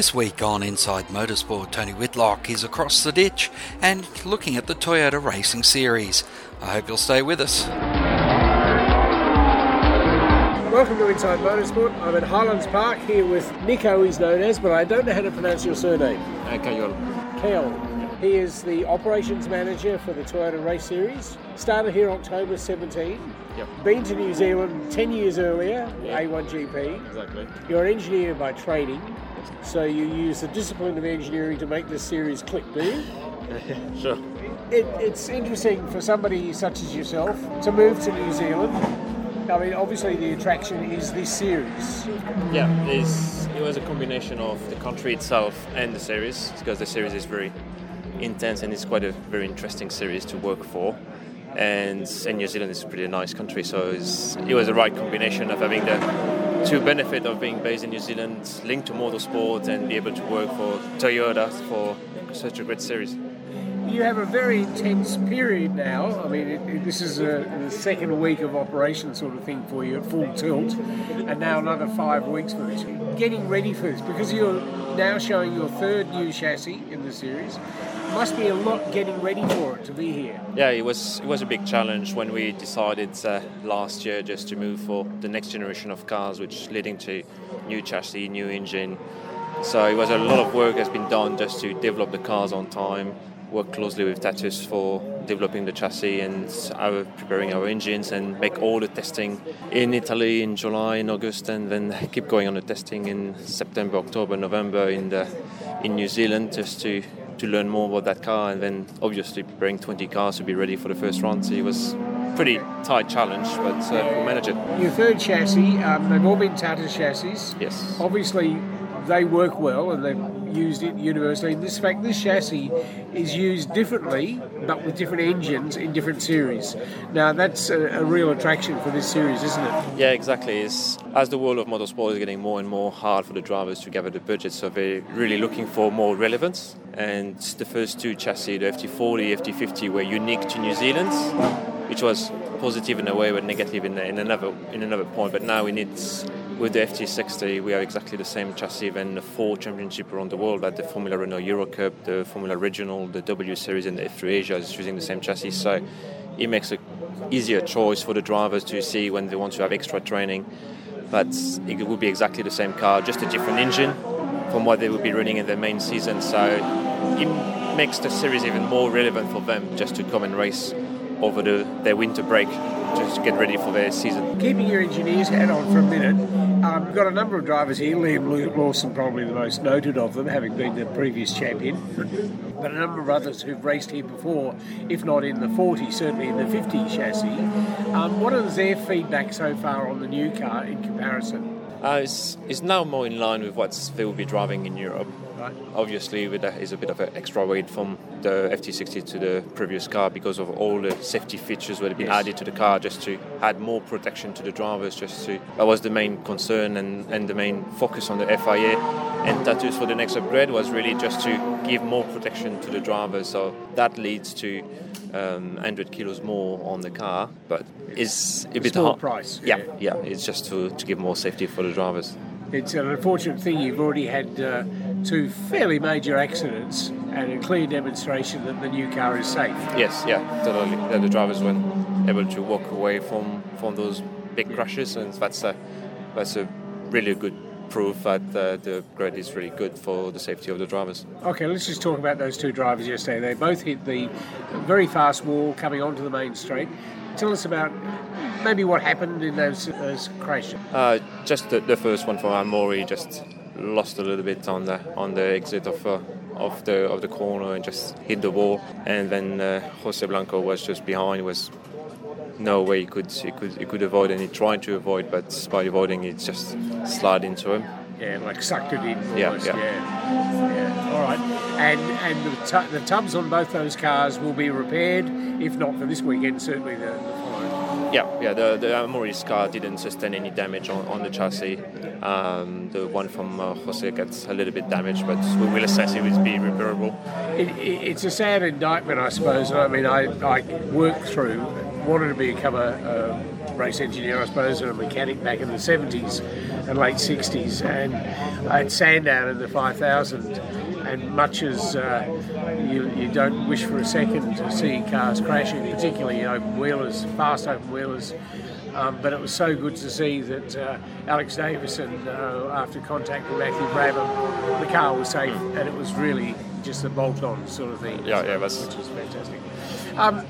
This week on Inside Motorsport, Tony Whitlock is across the ditch and looking at the Toyota Racing Series. I hope you'll stay with us. Welcome to Inside Motorsport. I'm at Highlands Park here with Nico, he's known as, but I don't know how to pronounce your surname. Uh, Kajol. Kel. He is the operations manager for the Toyota Race Series. Started here October 17. Yep. Been to New Zealand 10 years earlier, Yeah. A1GP. Exactly. You're an engineer by training, so you use the discipline of engineering to make this series click, do you? Sure. It, it's interesting for somebody such as yourself to move to New Zealand. I mean, obviously, the attraction is this series. Yeah, it's, it was a combination of the country itself and the series because the series is very intense and it's quite a very interesting series to work for. And, and New Zealand is a pretty nice country, so it's, it was the right combination of having the two benefit of being based in New Zealand, linked to motorsport, and be able to work for Toyota for such a great series. You have a very intense period now. I mean, it, it- this is a, the second week of operation sort of thing for you at full tilt, and now another five weeks for. Getting ready for this because you're now showing your third new chassis in the series. Must be a lot getting ready for it to be here. Yeah, it was it was a big challenge when we decided uh, last year just to move for the next generation of cars, which leading to new chassis, new engine. So it was a lot of work has been done just to develop the cars on time, work closely with Tatuus for developing the chassis and our, preparing our engines and make all the testing in Italy in July and August and then keep going on the testing in September, October, November in the in New Zealand just to to learn more about that car and then obviously bring 20 cars to be ready for the first run. So it was pretty tight challenge, but uh, we managed it. Your third chassis, um, they've all been Tatuus chassis. Yes. Obviously, they work well and they've used it universally. In this fact, this chassis is used differently, but with different engines in different series. Now, that's a, a real attraction for this series, isn't it? Yeah, exactly. It's, as the world of motorsport is getting more and more hard for the drivers to gather the budget, so they're really looking for more relevance. And the first two chassis, the FT40, FT50, were unique to New Zealand, which was positive in a way, but negative in, in another in another point. But now we need with the FT60, we have exactly the same chassis than the four championship around the world, like the Formula Renault Euro Cup, the Formula Regional, the W Series, and the F3 Asia is using the same chassis. So it makes a easier choice for the drivers to see when they want to have extra training. But it will be exactly the same car, just a different engine from what they will be running in their main season. So it makes the series even more relevant for them just to come and race over the, their winter break, just to get ready for their season. Keeping your engineer's hat on for a minute, um, we've got a number of drivers here. Liam Lawson, probably the most noted of them, having been the previous champion. But a number of others who've raced here before, if not in the 40, certainly in the 50 chassis. Um, what is their feedback so far on the new car in comparison? Uh, it's, it's now more in line with what they will be driving in Europe. Right. Obviously, with that is a bit of an extra weight from the FT60 to the previous car because of all the safety features that have been Yes. added to the car, just to add more protection to the drivers. Just to that was the main concern and, and the main focus on the FIA and Tatuus for the next upgrade was really just to give more protection to the drivers. So that leads to um, 100 kilos more on the car, but it's a bit hard. price, Yeah, yeah. yeah, it's just to, to give more safety for the drivers. It's an unfortunate thing you've already had uh, two fairly major accidents and a clear demonstration that the new car is safe. Yes, yeah, totally. Yeah, the drivers were able to walk away from, from those big crashes, and that's a that's a really good proof that uh, the upgrade is really good for the safety of the drivers. Okay, let's just talk about those two drivers yesterday. They both hit the very fast wall coming onto the main straight. Tell us about maybe what happened in those, those crashes. Uh, just the, the first one for Amori just lost a little bit on the on the exit of uh, of the of the corner and just hit the wall, and then uh, Jose Blanco was just behind. Was no way he could he could he could avoid, and he tried to avoid, but by avoiding, it just slid into him. Yeah, like sucked it in. Yeah, almost, yeah. yeah. Yeah, All right. And and the, tu- the tubs on both those cars will be repaired, if not for this weekend, certainly the. Yeah, yeah. The the Amori's car didn't sustain any damage on, on the chassis. Um, the one from uh, Jose gets a little bit damaged, but we will assess if it's be repairable. It, it, it's a sad indictment, I suppose. I mean, I, I work through wanted to become a, a race engineer, I suppose, and a mechanic back in the 70s and late 60s. And I had Sandown in the 5000. And much as uh, you, you don't wish for a second to see cars crashing, particularly open wheelers, fast open wheelers, um, but it was so good to see that uh, Alex Davison, uh, after with Matthew Brabham, the car was safe and it was really just a bolt-on sort of thing. Yeah, yeah, that's which was fantastic. Um,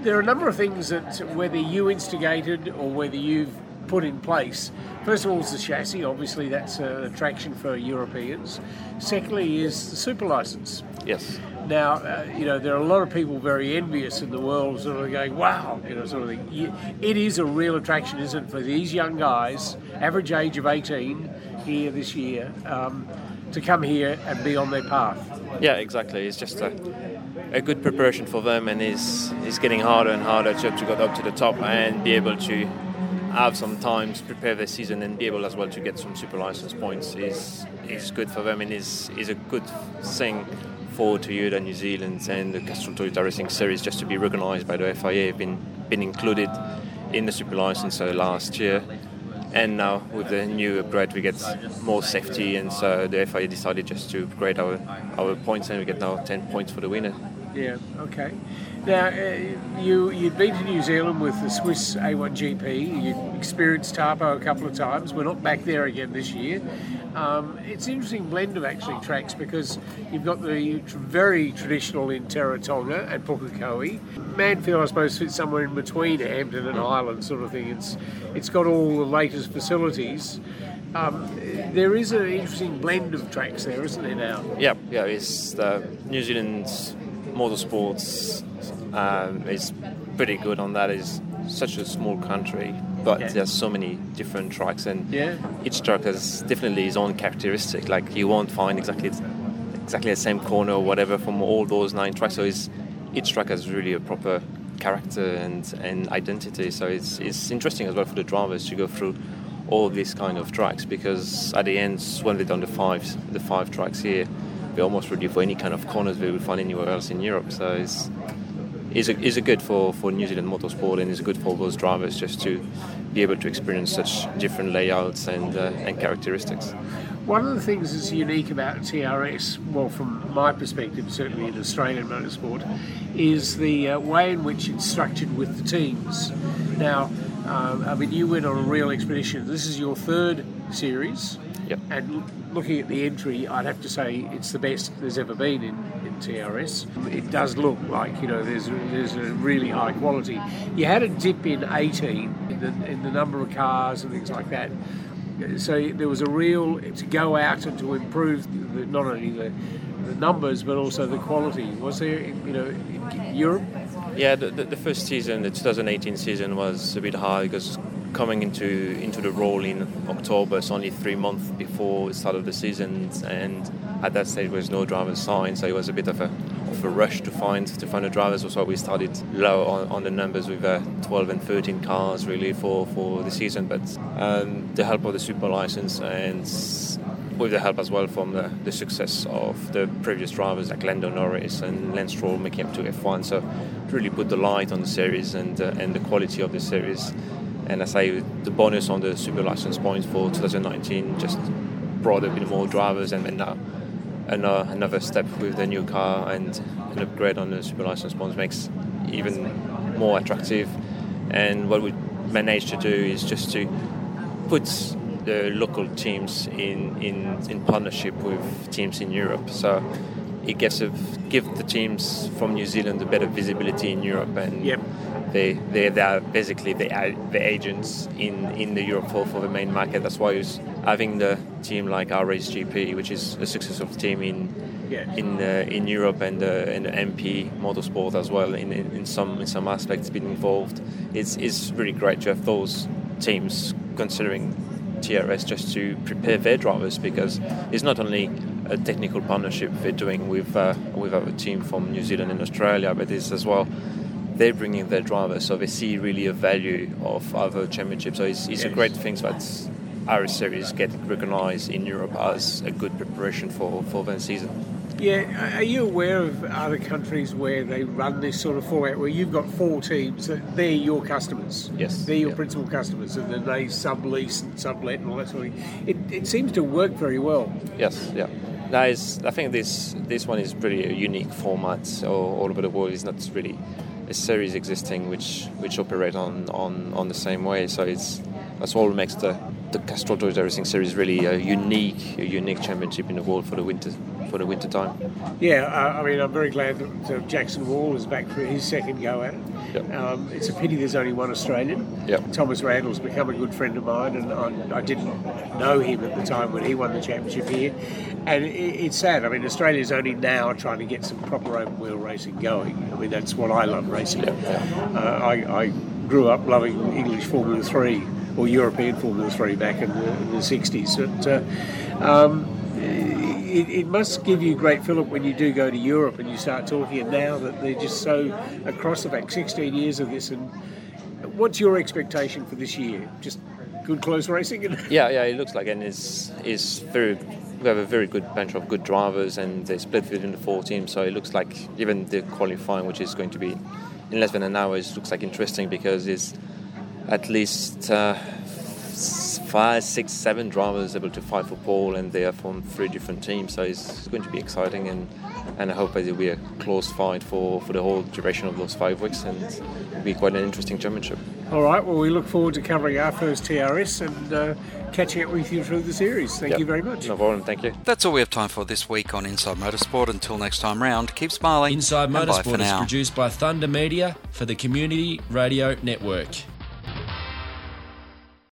there are a number of things that whether you instigated or whether you've put in place. First of all, is the chassis. Obviously, that's an attraction for Europeans. Secondly, is the super license. Yes. Now, uh, you know, there are a lot of people very envious in the world, sort of going, wow, you know, sort of thing. It is a real attraction, isn't it, for these young guys, average age of 18 here this year, um, to come here and be on their path. Yeah, exactly. It's just a, a good preparation for them, and it's, it's getting harder and harder to, to get up to the top and be able to have some time to prepare their season and be able as well to get some super license points is is good for them and is is a good thing for Toyota New Zealand and the Castrol Toyota Racing Series just to be recognised by the FIA, been been included in the super license uh, last year. And now with the new upgrade, we get more safety, and so the FIA decided just to upgrade our our points, and we get now 10 points for the winner. Yeah. Okay. Now, uh, you you'd been to New Zealand with the Swiss A1GP. You experienced Taupo a couple of times. We're not back there again this year. Um, it's an interesting blend of actually tracks because you've got the very traditional in Teretonga and Pukekohe. Manfield, I suppose, fits somewhere in between Hampton and Highland, sort of thing. It's it's got all the latest facilities. Um, there is an interesting blend of tracks there, isn't there now? Yeah, yeah. It's the New Zealand's motorsports um, is pretty good on that. It's such a small country, but there's so many different tracks, and yeah. each track has definitely its own characteristic. Like you won't find exactly exactly the same corner or whatever from all those nine tracks. So each track has really a proper character and, and identity. So it's, it's interesting as well for the drivers to go through all these kind of tracks because at the end, when they've done the five the five tracks here, they're almost ready for any kind of corners we would find anywhere else in Europe. So it's is a good for, for New Zealand motorsport and is good for those drivers just to be able to experience such different layouts and, uh, and characteristics. One of the things that's unique about TRS, well, from my perspective, certainly in Australian motorsport, is the uh, way in which it's structured with the teams. Now, um, I mean, you went on a real expedition. This is your third series. Yep. And looking at the entry, I'd have to say it's the best there's ever been in, in TRS. It does look like you know there's there's a really high quality. You had a dip in 18 in the, in the number of cars and things like that. So there was a real to go out and to improve the, not only the, the numbers but also the quality. Was there you know in Europe? Yeah, the, the first season, the 2018 season, was a bit hard because coming into into the role in October. It's only three months before the start of the season, and at that stage there was no drivers signed, so it was a bit of a of a rush to find to find the drivers. That's why we started low on, on the numbers with uh, 12 and 13 cars really for, for the season. But um, the help of the super license and with the help as well from the, the success of the previous drivers like Lando Norris and Lance Stroll making up to F1. So really put the light on the series and uh, and the quality of the series and I say the bonus on the super license points for 2019 just brought a bit more drivers and, now another, another step with the new car and an upgrade on the super license points makes even more attractive and what we managed to do is just to put the local teams in, in, in partnership with teams in Europe so it gives a, give the teams from New Zealand a better visibility in Europe and yep they they are basically the the agents in in the Europe for, for the main market. That's why it's having the team like R-Race GP, which is a successful team in yeah. in uh, in Europe and uh, in the MP motorsport as well. In, in, in some in some aspects, being involved, it's it's really great to have those teams considering TRS just to prepare their drivers because it's not only a technical partnership they're doing with uh, with our team from New Zealand and Australia, but it's as well they're bringing their drivers, so they see really a value of other championships. So it's, it's a great thing that our series get recognised in Europe as a good preparation for, for their season. Yeah, are you aware of other countries where they run this sort of format where you've got four teams that they're your customers? Yes. They're your yeah. principal customers and then they sublease and sublet and all that sort of thing. It, it seems to work very well. Yes, yeah. No, it's, I think this this one is pretty a unique format. So all over the world is not really a series existing which which operate on, on, on the same way. So it's that's all makes the the Castrol Toyota Racing Series really a unique a unique championship in the world for the winter for the winter time. Yeah, uh, I mean, I'm very glad that uh, Jackson Walls is back for his second go at it. Yep. Um, it's a pity there's only one Australian. Yep. Thomas Randle's become a good friend of mine, and I, I didn't know him at the time when he won the championship here. And it, it's sad. I mean, Australia's only now trying to get some proper open wheel racing going. I mean, that's what I love racing. Yep. Uh, I, I grew up loving English Formula Three or European Formula Three back in the, in the 60s. But, uh, um, it, it, must give you great fillip when you do go to Europe and you start talking. And now that they're just so across the back, 16 years of this. And what's your expectation for this year? Just good close racing? yeah, yeah. It looks like and it's is very. We have a very good bunch of good drivers, and they split within the four teams. So it looks like even the qualifying, which is going to be in less than an hour, it looks like interesting because it's at least. Uh, five, six, seven drivers able to fight for pole, and they are from three different teams. So it's going to be exciting, and, and I hope it will be a close fight for, for the whole duration of those five weeks, and it'll be quite an interesting championship. All right. Well, we look forward to covering our first TRS and uh, catching up with you through the series. Thank yep. you very much. No problem. Thank you. That's all we have time for this week on Inside Motorsport. Until next time round, keep smiling. Inside Motorsport is produced by Thunder Media for the Community Radio Network.